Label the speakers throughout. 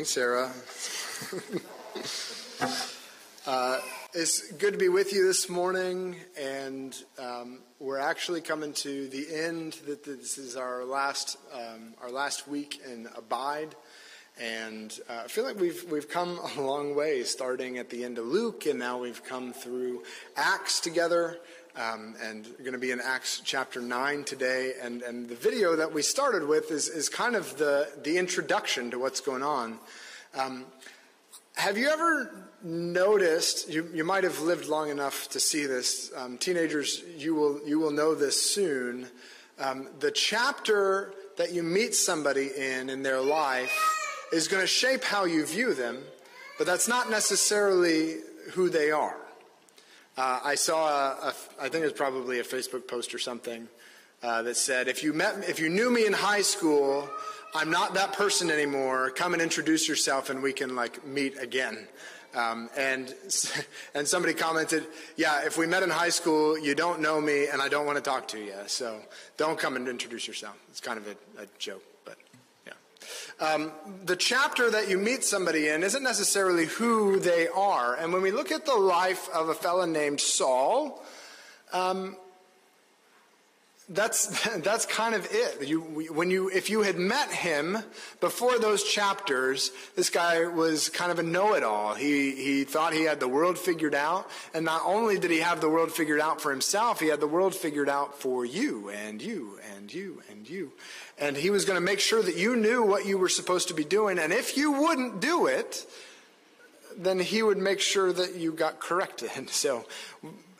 Speaker 1: morning, Sarah. uh, it's good to be with you this morning, and um, we're actually coming to the end. That this is our last um, our last week in Abide, and uh, I feel like we've we've come a long way, starting at the end of Luke, and now we've come through Acts together. Um, and we're going to be in Acts chapter 9 today. And, and the video that we started with is, is kind of the, the introduction to what's going on. Um, have you ever noticed, you, you might have lived long enough to see this, um, teenagers, you will, you will know this soon. Um, the chapter that you meet somebody in in their life is going to shape how you view them, but that's not necessarily who they are. Uh, I saw, a, a, I think it was probably a Facebook post or something uh, that said, if you, met, if you knew me in high school, I'm not that person anymore. Come and introduce yourself and we can like meet again. Um, and, and somebody commented, yeah, if we met in high school, you don't know me and I don't want to talk to you. So don't come and introduce yourself. It's kind of a, a joke. Um, the chapter that you meet somebody in isn't necessarily who they are. And when we look at the life of a fellow named Saul, um, that's that's kind of it. You, when you if you had met him before those chapters, this guy was kind of a know-it-all. He he thought he had the world figured out, and not only did he have the world figured out for himself, he had the world figured out for you and you and you and you. And he was going to make sure that you knew what you were supposed to be doing, and if you wouldn't do it, then he would make sure that you got corrected. So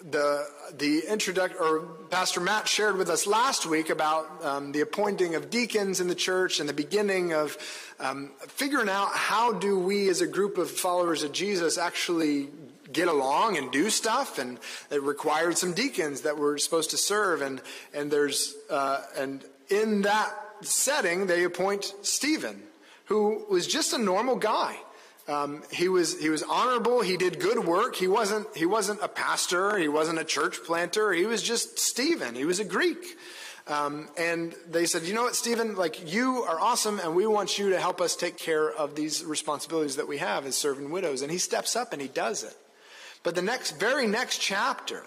Speaker 1: the the introduction or Pastor Matt shared with us last week about um, the appointing of deacons in the church and the beginning of um, figuring out how do we as a group of followers of Jesus actually get along and do stuff. And it required some deacons that were supposed to serve. And and there's uh, and in that setting they appoint Stephen who was just a normal guy um, he was he was honorable. He did good work. He wasn't he wasn't a pastor. He wasn't a church planter. He was just Stephen. He was a Greek. Um, and they said, you know what, Stephen, like you are awesome, and we want you to help us take care of these responsibilities that we have as serving widows. And he steps up and he does it. But the next, very next chapter,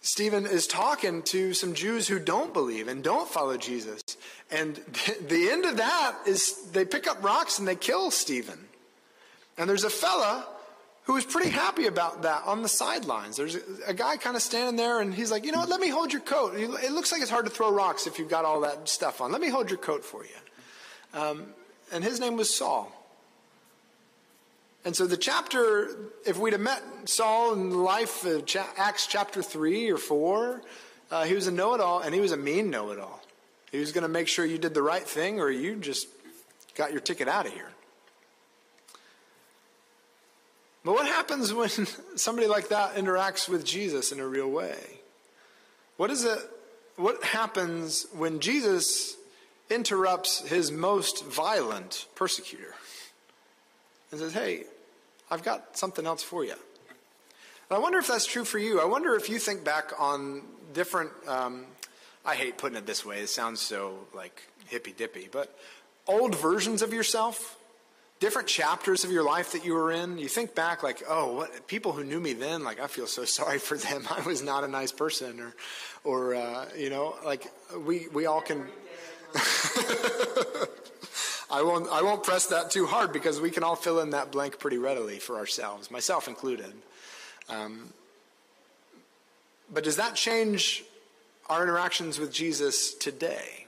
Speaker 1: Stephen is talking to some Jews who don't believe and don't follow Jesus. And the end of that is they pick up rocks and they kill Stephen. And there's a fella who was pretty happy about that on the sidelines. There's a, guy kind of standing there, and he's like, you know what, let me hold your coat. It looks like it's hard to throw rocks if you've got all that stuff on. Let me hold your coat for you. Um, and his name was Saul. And so the chapter, if we'd have met Saul in life of Acts chapter 3 or 4, uh, he was a know it all, and he was a mean know it all. He was going to make sure you did the right thing, or you just got your ticket out of here. But what happens when somebody like that interacts with Jesus in a real way? What is it? What happens when Jesus interrupts his most violent persecutor and says, Hey, I've got something else for you? I wonder if that's true for you. I wonder if you think back on different, um, I hate putting it this way, it sounds so like hippy dippy, but old versions of yourself different chapters of your life that you were in, you think back like, oh, what, people who knew me then, like I feel so sorry for them. I was not a nice person, or, or uh, you know, like we we all can. I won't I won't press that too hard because we can all fill in that blank pretty readily for ourselves, myself included. Um, but does that change our interactions with Jesus today?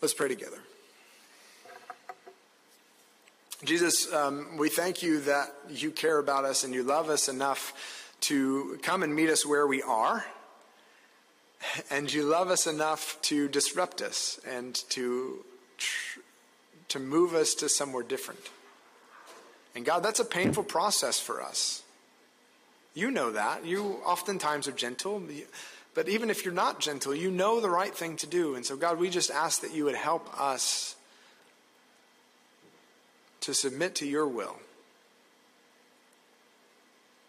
Speaker 1: Let's pray together. Jesus, um, we thank you that you care about us and you love us enough to come and meet us where we are. And you love us enough to disrupt us and to, to move us to somewhere different. And God, that's a painful process for us. You know that. You oftentimes are gentle. But even if you're not gentle, you know the right thing to do. And so, God, we just ask that you would help us to submit to your will.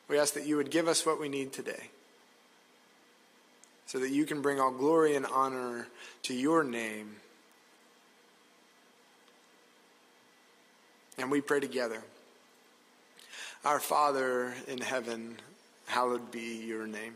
Speaker 1: We ask that you would give us what we need today so that you can bring all glory and honor to your name And we pray together. Our Father in heaven, hallowed be your name.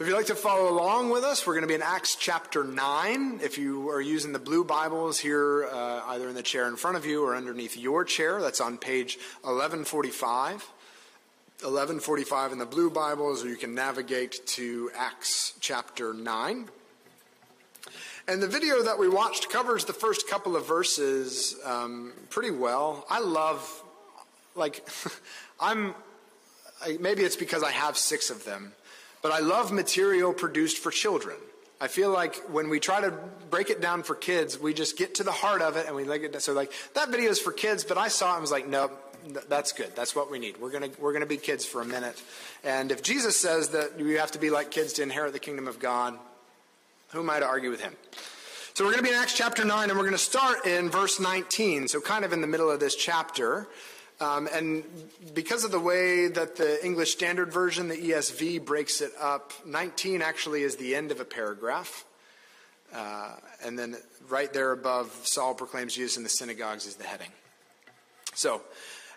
Speaker 1: If you'd like to follow along with us, we're going to be in Acts chapter 9. If you are using the blue Bibles here, uh, either in the chair in front of you or underneath your chair, that's on page 1145. 1145 in the blue Bibles, or you can navigate to Acts chapter 9. And the video that we watched covers the first couple of verses um, pretty well. I love, like, I'm, maybe it's because I have six of them but I love material produced for children. I feel like when we try to break it down for kids, we just get to the heart of it and we like it. So like that video is for kids, but I saw it and was like, nope, that's good. That's what we need. We're gonna we're gonna be kids for a minute. And if Jesus says that you have to be like kids to inherit the kingdom of God, who am I to argue with him? So we're to be in Acts chapter 9, and we're to start in verse 19, so kind of in the middle of this chapter. Um, and because of the way that the English Standard Version, the ESV, breaks it up, 19 actually is the end of a paragraph. Uh, and then right there above, Saul proclaims Jesus in the synagogues is the heading. So,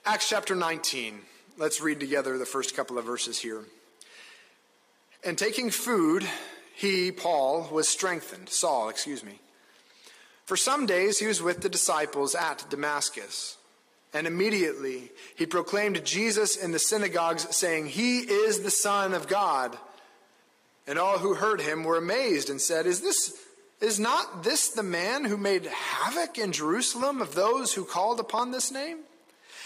Speaker 1: Acts chapter 19. Let's read together the first couple of verses here. And taking food, he, Paul, was strengthened. Saul, excuse me. For some days he was with the disciples at Damascus. And immediately he proclaimed Jesus in the synagogues, saying, He is the Son of God. And all who heard him were amazed and said, Is this is not this the man who made havoc in Jerusalem of those who called upon this name?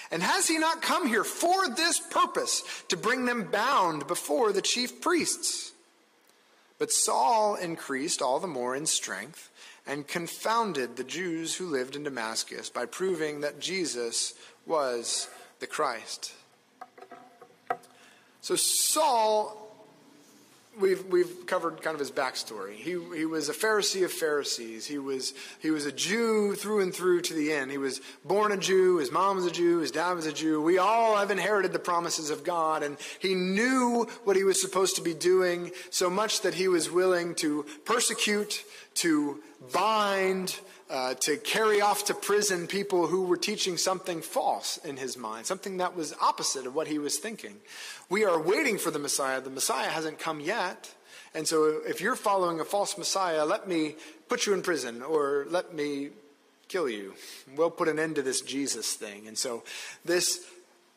Speaker 1: And has he not come here for this purpose, to bring them bound before the chief priests? But Saul increased all the more in strength and confounded the Jews who lived in Damascus by proving that Jesus was the Christ. So Saul we've, we've covered kind of his backstory. He, he was a Pharisee of Pharisees. He was, he was a Jew through and through to the end. He was born a Jew. His mom was a Jew. His dad was a Jew. We all have inherited the promises of God. And he knew what he was supposed to be doing so much that he was willing to persecute, to bind, uh, to carry off to prison people who were teaching something false in his mind, something that was opposite of what he was thinking. We are waiting for the Messiah. The Messiah hasn't come yet. And so if you're following a false Messiah, let me put you in prison or let me kill you. We'll put an end to this Jesus thing. And so this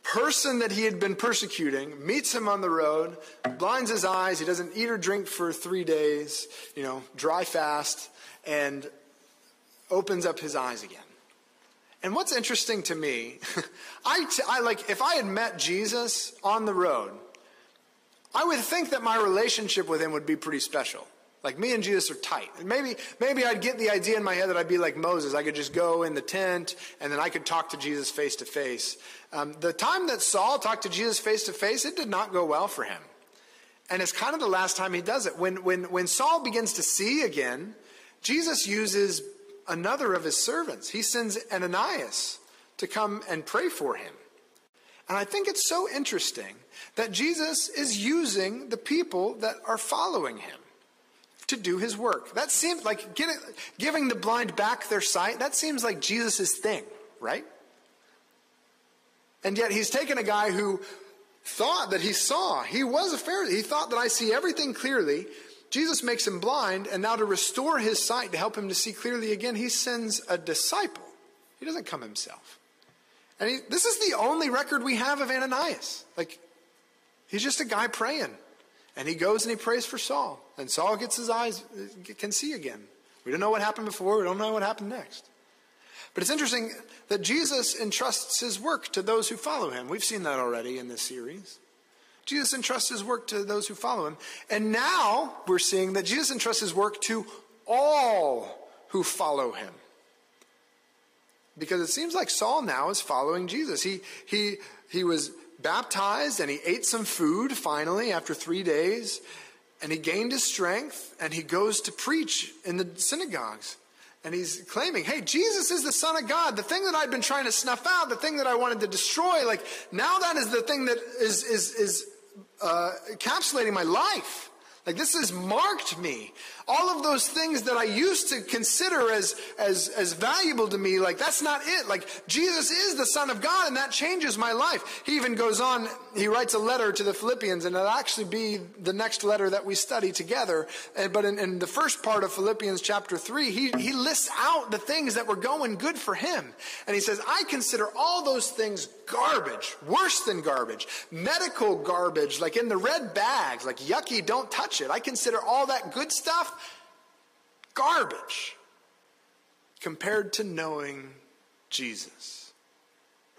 Speaker 1: person that he had been persecuting meets him on the road, blinds his eyes. He doesn't eat or drink for three days, you know, dry fast, and opens up his eyes again. And what's interesting to me, I, t- I like, if I had met Jesus on the road, I would think that my relationship with him would be pretty special. Like me and Jesus are tight. And maybe, maybe I'd get the idea in my head that I'd be like Moses. I could just go in the tent and then I could talk to Jesus face to face. Um, the time that Saul talked to Jesus face to face, it did not go well for him. And it's kind of the last time he does it. When, when, when Saul begins to see again, Jesus uses another of his servants. He sends Ananias to come and pray for him. And I think it's so interesting that Jesus is using the people that are following him to do his work. That seems like giving the blind back their sight, that seems like Jesus' thing, right? And yet he's taken a guy who thought that he saw. He was a Pharisee. He thought that I see everything clearly. Jesus makes him blind, and now to restore his sight, to help him to see clearly again, he sends a disciple. He doesn't come himself. And he, this is the only record we have of Ananias. Like, he's just a guy praying. And he goes and he prays for Saul. And Saul gets his eyes, uh, can see again. We don't know what happened before, we don't know what happened next. But it's interesting that Jesus entrusts his work to those who follow him. We've seen that already in this series. Jesus entrusts his work to those who follow him. And now we're seeing that Jesus entrusts his work to all who follow him. Because it seems like Saul now is following Jesus. He, he, he was baptized and he ate some food finally after three days, and he gained his strength, and he goes to preach in the synagogues. And he's claiming, hey, Jesus is the Son of God. The thing that I'd been trying to snuff out, the thing that I wanted to destroy, like now that is the thing that is, is, is uh, encapsulating my life. Like this has marked me. All of those things that I used to consider as, as, as valuable to me, like that's not it. Like Jesus is the Son of God and that changes my life. He even goes on, he writes a letter to the Philippians and it'll actually be the next letter that we study together. But in, in the first part of Philippians chapter 3, he, he lists out the things that were going good for him. And he says, I consider all those things garbage, worse than garbage, medical garbage, like in the red bags, like yucky, don't touch it. I consider all that good stuff garbage compared to knowing Jesus.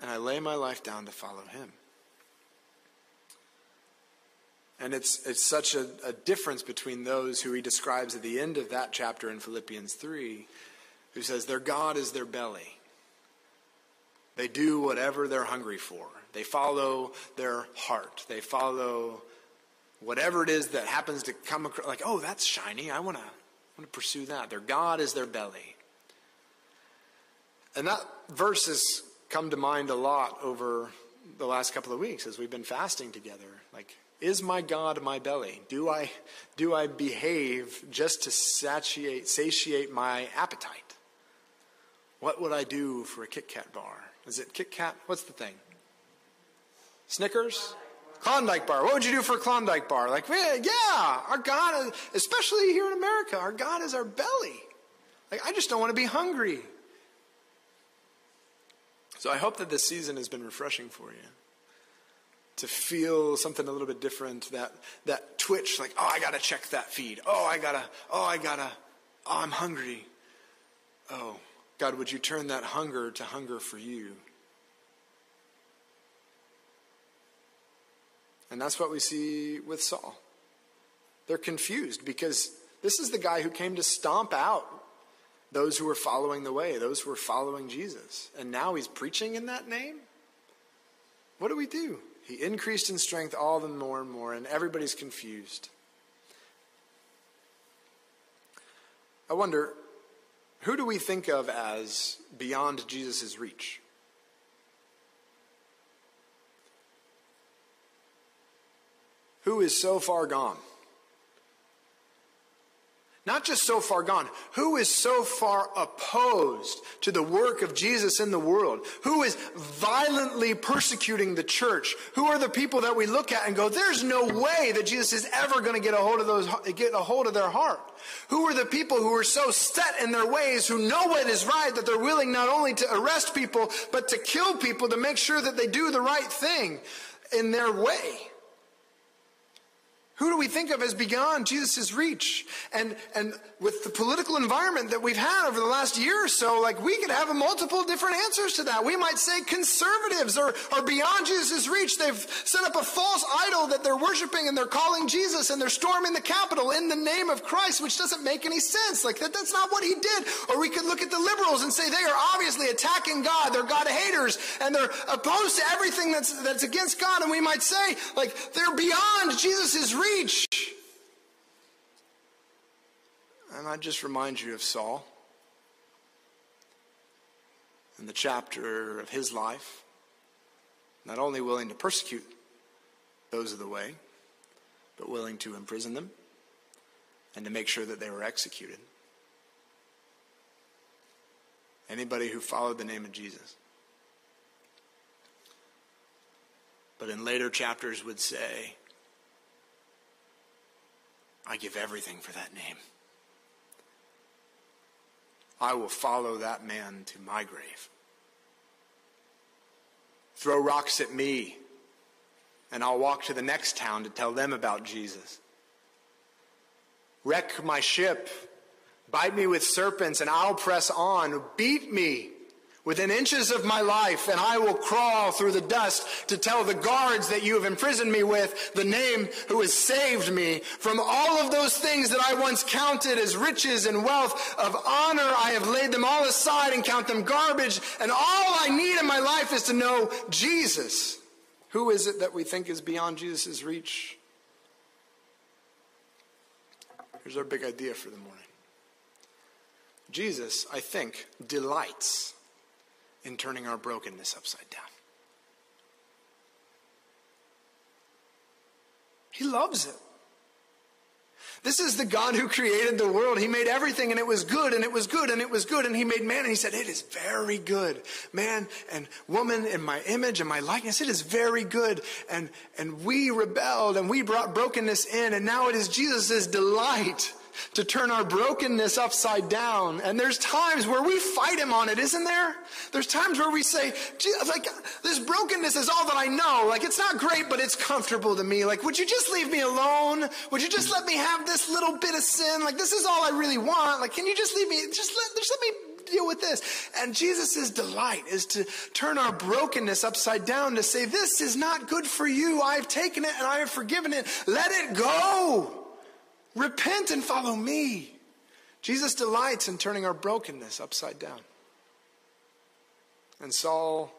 Speaker 1: And I lay my life down to follow him. And it's, it's such a, a difference between those who he describes at the end of that chapter in Philippians 3, who says their God is their belly. They do whatever they're hungry for. They follow their heart. They follow whatever it is that happens to come across. Like, oh, that's shiny. I want to want to pursue that. Their God is their belly. And that verse has come to mind a lot over the last couple of weeks as we've been fasting together. Like, is my God my belly? Do I, do I behave just to satiate, satiate my appetite? What would I do for a Kit Kat bar? Is it Kit Kat? What's the thing? Snickers? Klondike bar. What would you do for a Klondike bar? Like, eh, yeah, our God, especially here in America, our God is our belly. Like, I just don't want to be hungry. So I hope that this season has been refreshing for you. To feel something a little bit different, that, that twitch, like, oh, I gotta check that feed. Oh, I gotta, oh, I gotta, oh, I'm hungry. Oh, God, would you turn that hunger to hunger for you? And that's what we see with Saul. They're confused because this is the guy who came to stomp out those who were following the way, those who were following Jesus. And now he's preaching in that name? What do we do? He increased in strength all the more and more, and everybody's confused. I wonder, who do we think of as beyond Jesus' reach? Who is so far gone. Not just so far gone, who is so far opposed to the work of Jesus in the world? Who is violently persecuting the church? Who are the people that we look at and go, there's no way that Jesus is ever going to get a hold of those, get a hold of their heart? Who are the people who are so set in their ways, who know what is right, that they're willing not only to arrest people, but to kill people to make sure that they do the right thing in their way? Who do we think of as beyond Jesus' reach? And, and with the political environment that we've had over the last year or so, like we could have multiple different answers to that. We might say conservatives are, are beyond Jesus' reach. They've set up a false idol that they're worshiping and they're calling Jesus and they're storming the Capitol in the name of Christ, which doesn't make any sense. Like that, that's not what he did. Or we could look at the liberals and say they are obviously attacking God. They're God haters and they're opposed to everything that's, that's against God. And we might say like they're beyond Jesus' reach reach. And I just remind you of Saul and the chapter of his life, not only willing to persecute those of the way, but willing to imprison them and to make sure that they were executed. Anybody who followed the name of Jesus. But in later chapters would say, I give everything for that name. I will follow that man to my grave. Throw rocks at me, and I'll walk to the next town to tell them about Jesus. Wreck my ship, bite me with serpents, and I'll press on. Beat me, within inches of my life, and I will crawl through the dust to tell the guards that you have imprisoned me with the name who has saved me from all of those things that I once counted as riches and wealth of honor. I have laid them all aside and count them garbage, and all I need in my life is to know Jesus. Who is it that we think is beyond Jesus' reach? Here's our big idea for the morning. Jesus, I think, delights in turning our brokenness upside down. He loves it. This is the God who created the world. He made everything and it was good and it was good and it was good. And he made man and he said, It is very good. Man and woman in my image and my likeness, it is very good. And, and we rebelled and we brought brokenness in. And now it is Jesus' delight to turn our brokenness upside down. And there's times where we fight him on it, isn't there? There's times where we say, like, this brokenness is all that I know. Like, it's not great, but it's comfortable to me. Like, would you just leave me alone? Would you just let me have this little bit of sin? Like, this is all I really want. Like, can you just leave me, just let, just let me deal with this. And Jesus' delight is to turn our brokenness upside down to say, This is not good for you. I've taken it and I have forgiven it. Let it go. Repent and follow me. Jesus delights in turning our brokenness upside down. And Saul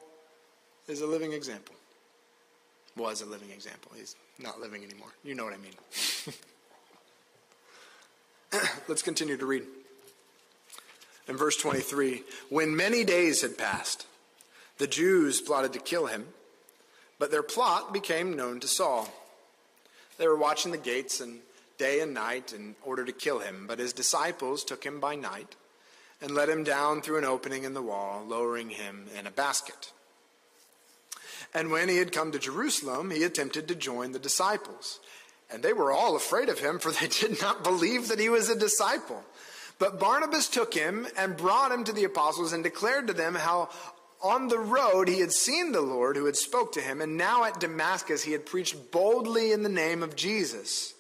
Speaker 1: is a living example. Was a living example. He's not living anymore. You know what I mean. Let's continue to read. In verse 23, when many days had passed, the Jews plotted to kill him, but their plot became known to Saul. They were watching the gates and day and night in order to kill him. But his disciples took him by night and let him down through an opening in the wall, lowering him in a basket. And when he had come to Jerusalem, he attempted to join the disciples. And they were all afraid of him, for they did not believe that he was a disciple. But Barnabas took him and brought him to the apostles and declared to them how on the road he had seen the Lord who had spoke to him, and now at Damascus he had preached boldly in the name of Jesus.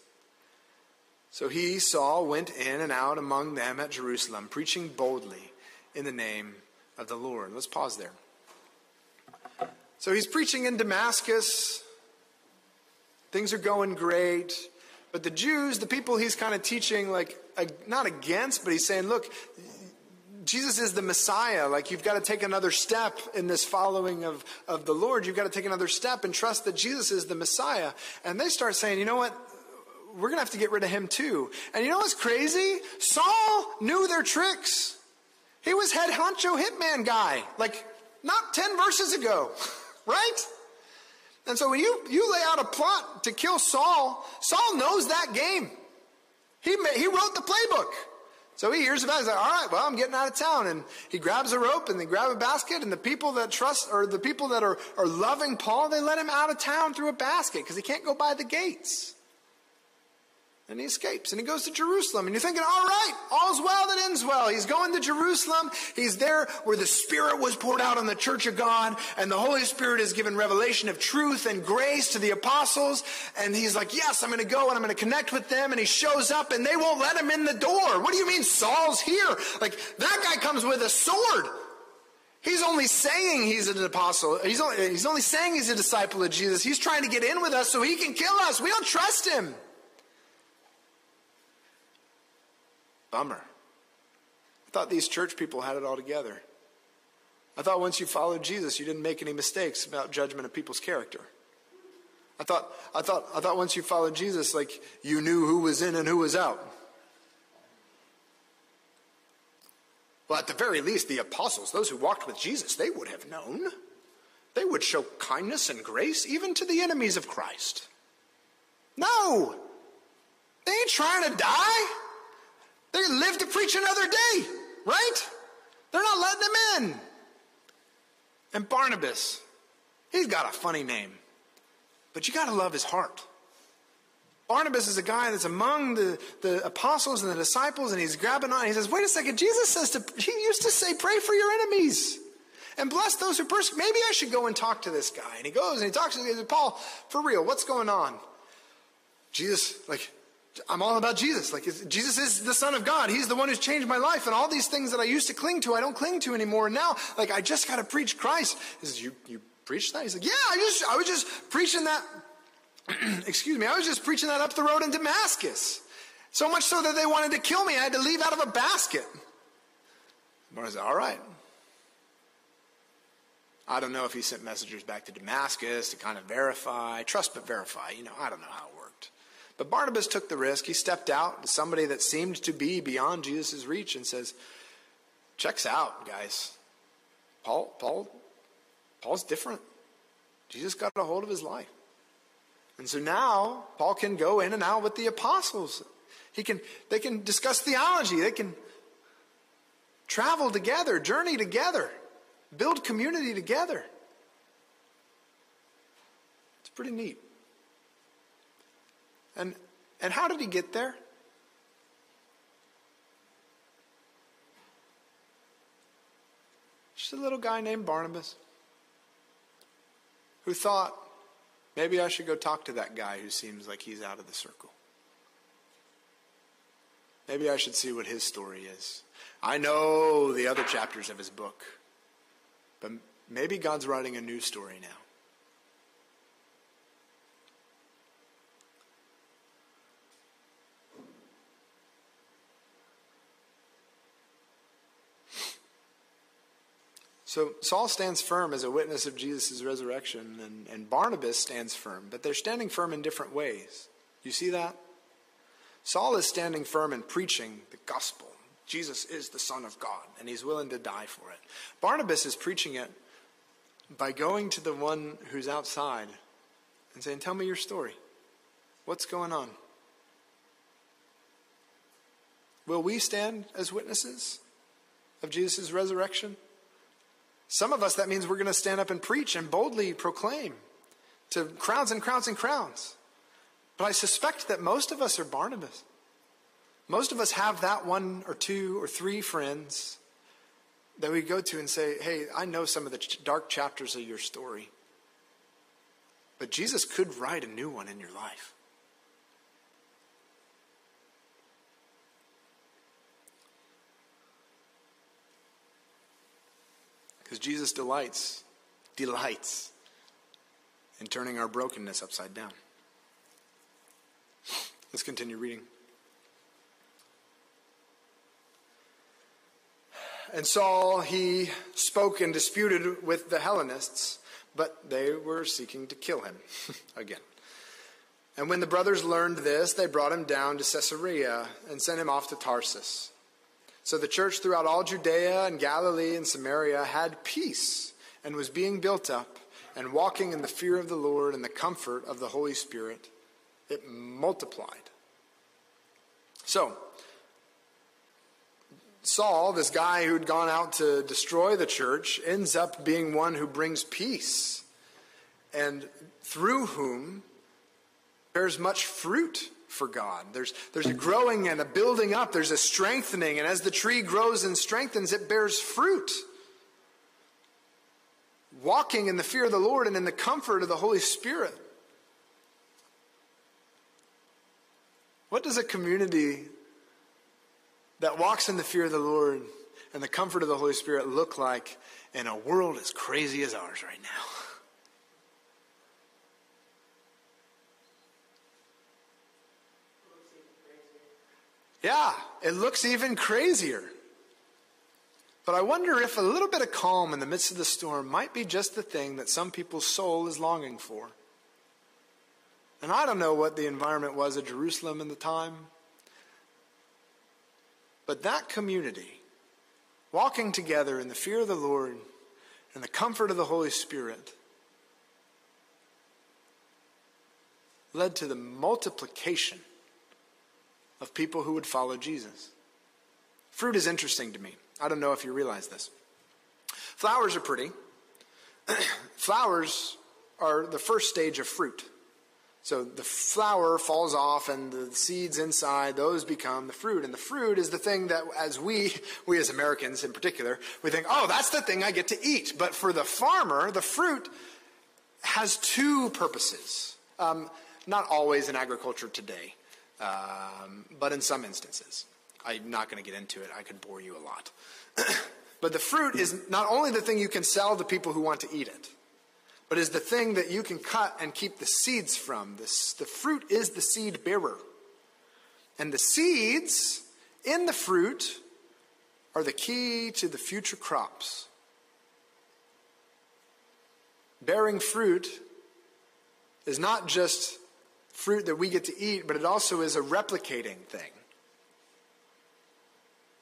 Speaker 1: So he, Saul, went in and out among them at Jerusalem, preaching boldly in the name of the Lord. Let's pause there. So he's preaching in Damascus. Things are going great. But the Jews, the people he's kind of teaching, like, not against, but he's saying, look, Jesus is the Messiah. Like, you've got to take another step in this following of, of the Lord. You've got to take another step and trust that Jesus is the Messiah. And they start saying, you know what? We're going to have to get rid of him too. And you know what's crazy? Saul knew their tricks. He was head honcho hitman guy, like not 10 verses ago, right? And so when you, you lay out a plot to kill Saul, Saul knows that game. He, he wrote the playbook. So he hears about it. He's like, all right, well, I'm getting out of town. And he grabs a rope and they grab a basket. And the people that trust, or the people that are, are loving Paul, they let him out of town through a basket because he can't go by the gates. And he escapes and he goes to Jerusalem. And you're thinking, all right, all's well that ends well. He's going to Jerusalem. He's there where the Spirit was poured out on the church of God. And the Holy Spirit has given revelation of truth and grace to the apostles. And he's like, yes, I'm going to go and I'm going to connect with them. And he shows up and they won't let him in the door. What do you mean Saul's here? Like, that guy comes with a sword. He's only saying he's an apostle. He's only, he's only saying he's a disciple of Jesus. He's trying to get in with us so he can kill us. We don't trust him. Bummer. I thought these church people had it all together. I thought once you followed Jesus, you didn't make any mistakes about judgment of people's character. I thought, I thought, I thought once you followed Jesus, like you knew who was in and who was out. Well, at the very least, the apostles, those who walked with Jesus, they would have known. They would show kindness and grace even to the enemies of Christ. No! They ain't trying to die. They live to preach another day, right? They're not letting them in. And Barnabas, he's got a funny name, but you got to love his heart. Barnabas is a guy that's among the, the apostles and the disciples, and he's grabbing on. He says, Wait a second, Jesus says to, he used to say, Pray for your enemies and bless those who persecute. Maybe I should go and talk to this guy. And he goes and he talks to Paul, for real, what's going on? Jesus, like, I'm all about Jesus. Like, Jesus is the Son of God. He's the one who's changed my life. And all these things that I used to cling to, I don't cling to anymore. And now, like, I just got to preach Christ. He says, you, you preach that? He's like, yeah, I, just, I was just preaching that. excuse me. I was just preaching that up the road in Damascus. So much so that they wanted to kill me. I had to leave out of a basket. I said, all right. I don't know if he sent messengers back to Damascus to kind of verify, trust but verify. You know, I don't know how it worked. But Barnabas took the risk. He stepped out to somebody that seemed to be beyond Jesus' reach and says, Checks out, guys. Paul, Paul, Paul's different. Jesus got a hold of his life. And so now Paul can go in and out with the apostles. He can, they can discuss theology. They can travel together, journey together, build community together. It's pretty neat. And, and how did he get there? Just a little guy named Barnabas who thought, maybe I should go talk to that guy who seems like he's out of the circle. Maybe I should see what his story is. I know the other chapters of his book, but maybe God's writing a new story now. So Saul stands firm as a witness of Jesus' resurrection, and, and Barnabas stands firm, but they're standing firm in different ways. You see that? Saul is standing firm and preaching the gospel. Jesus is the Son of God, and he's willing to die for it. Barnabas is preaching it by going to the one who's outside and saying, Tell me your story. What's going on? Will we stand as witnesses of Jesus' resurrection? Some of us, that means we're going to stand up and preach and boldly proclaim to crowds and crowds and crowds. But I suspect that most of us are Barnabas. Most of us have that one or two or three friends that we go to and say, Hey, I know some of the dark chapters of your story, but Jesus could write a new one in your life. Because Jesus delights, delights in turning our brokenness upside down. Let's continue reading. And Saul, he spoke and disputed with the Hellenists, but they were seeking to kill him again. And when the brothers learned this, they brought him down to Caesarea and sent him off to Tarsus. So the church throughout all Judea and Galilee and Samaria had peace and was being built up and walking in the fear of the Lord and the comfort of the Holy Spirit. It multiplied. So, Saul, this guy who'd gone out to destroy the church, ends up being one who brings peace and through whom bears much fruit for God. There's, there's a growing and a building up, there's a strengthening, and as the tree grows and strengthens, it bears fruit. Walking in the fear of the Lord and in the comfort of the Holy Spirit. What does a community that walks in the fear of the Lord and the comfort of the Holy Spirit look like in a world as crazy as ours right now? Yeah, it looks even crazier. But I wonder if a little bit of calm in the midst of the storm might be just the thing that some people's soul is longing for. And I don't know what the environment was at Jerusalem in the time, but that community, walking together in the fear of the Lord and the comfort of the Holy Spirit, led to the multiplication of people who would follow Jesus. Fruit is interesting to me. I don't know if you realize this. Flowers are pretty. Flowers are the first stage of fruit. So the flower falls off and the seeds inside, those become the fruit. And the fruit is the thing that as we, we as Americans in particular, we think, oh, that's the thing I get to eat. But for the farmer, the fruit has two purposes. Um, not always in agriculture today um, but in some instances. I'm not going to get into it, I could bore you a lot. but the fruit is not only the thing you can sell to people who want to eat it, but is the thing that you can cut and keep the seeds from. This, the fruit is the seed bearer. And the seeds in the fruit are the key to the future crops. bearing fruit is not just fruit that we get to eat, but it also is a replicating thing.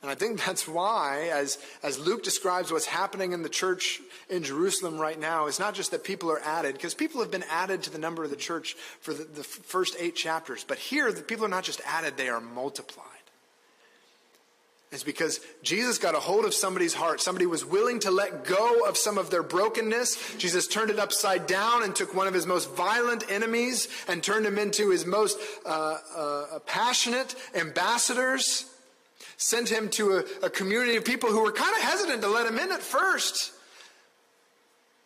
Speaker 1: And I think that's why, as, as Luke describes what's happening in the church in Jerusalem right now, it's not just that people are added, because people have been added to the number of the church for the, the first eight chapters. But here, the people are not just added, they are multiplied. It's because Jesus got a hold of somebody's heart. Somebody was willing to let go of some of their brokenness. Jesus turned it upside down and took one of his most violent enemies and turned him into his most uh, uh, passionate ambassadors sent him to a, a community of people who were kind of hesitant to let him in at first.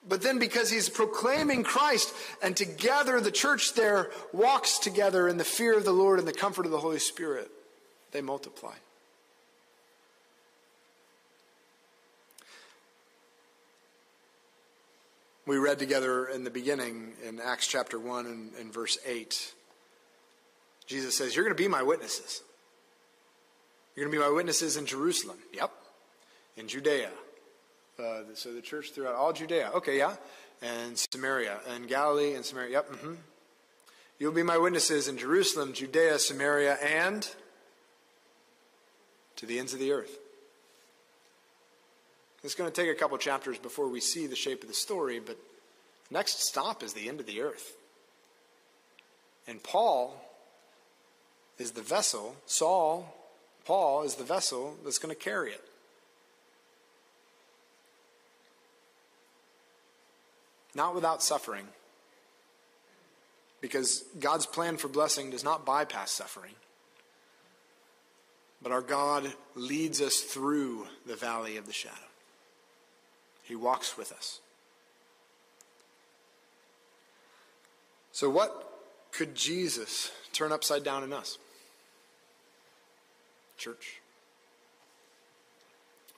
Speaker 1: But then, because he's proclaiming Christ, and together the church there walks together in the fear of the Lord and the comfort of the Holy Spirit, they multiply. We read together in the beginning in Acts chapter 1 and, and verse 8. Jesus says, You're going to be my witnesses. You're going to be my witnesses in Jerusalem. Yep. In Judea. Uh, so the church throughout all Judea. Okay, yeah. And Samaria. And Galilee and Samaria. Yep. Mm-hmm. You'll be my witnesses in Jerusalem, Judea, Samaria, and to the ends of the earth. It's going to take a couple chapters before we see the shape of the story, but next stop is the end of the earth. And Paul is the vessel, Saul Paul is the vessel that's going to carry it. Not without suffering. Because God's plan for blessing does not bypass suffering. But our God leads us through the valley of the shadow. He walks with us. So, what could Jesus turn upside down in us? church?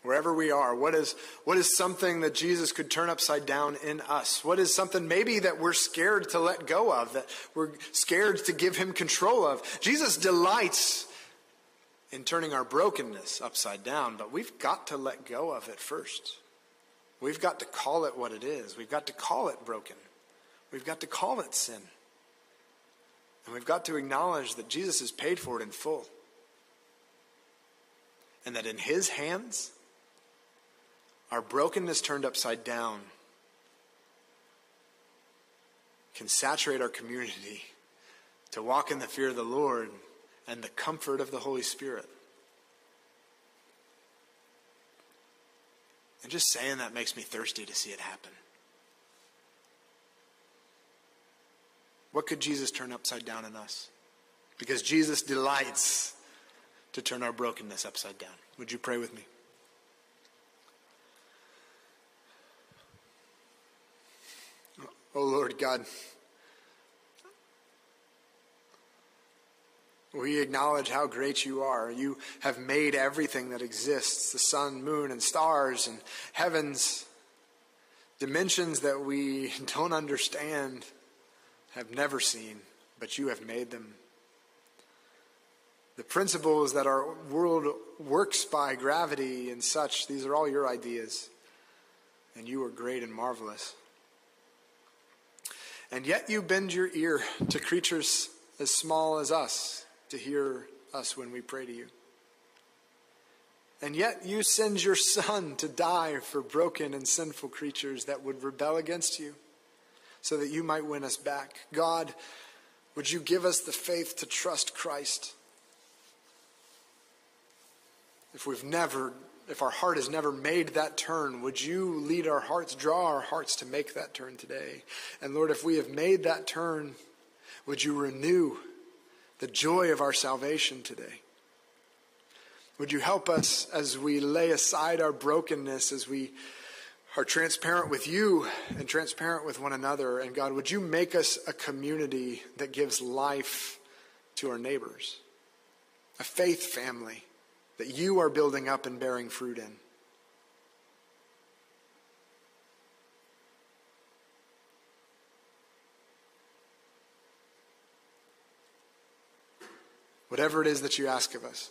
Speaker 1: Wherever we are, what is, what is something that Jesus could turn upside down in us? What is something maybe that we're scared to let go of, that we're scared to give him control of? Jesus delights in turning our brokenness upside down, but we've got to let go of it first. We've got to call it what it is. We've got to call it broken. We've got to call it sin. And we've got to acknowledge that Jesus has paid for it in full and that in His hands, our brokenness turned upside down can saturate our community to walk in the fear of the Lord and the comfort of the Holy Spirit. And just saying that makes me thirsty to see it happen. What could Jesus turn upside down in us? Because Jesus delights to turn our brokenness upside down. Would you pray with me? Oh Lord God, we acknowledge how great you are. You have made everything that exists the sun, moon, and stars, and heavens, dimensions that we don't understand, have never seen, but you have made them the principles that our world works by, gravity and such, these are all your ideas. And you are great and marvelous. And yet you bend your ear to creatures as small as us to hear us when we pray to you. And yet you send your Son to die for broken and sinful creatures that would rebel against you so that you might win us back. God, would you give us the faith to trust Christ? if we've never, if our heart has never made that turn, would you lead our hearts, draw our hearts to make that turn today? And Lord, if we have made that turn, would you renew the joy of our salvation today? Would you help us as we lay aside our brokenness, as we are transparent with you and transparent with one another? And God, would you make us a community that gives life to our neighbors, a faith family? that you are building up and bearing fruit in. Whatever it is that you ask of us,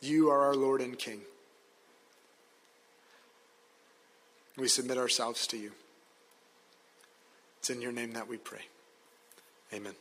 Speaker 1: you are our Lord and King. We submit ourselves to you. It's in your name that we pray. Amen.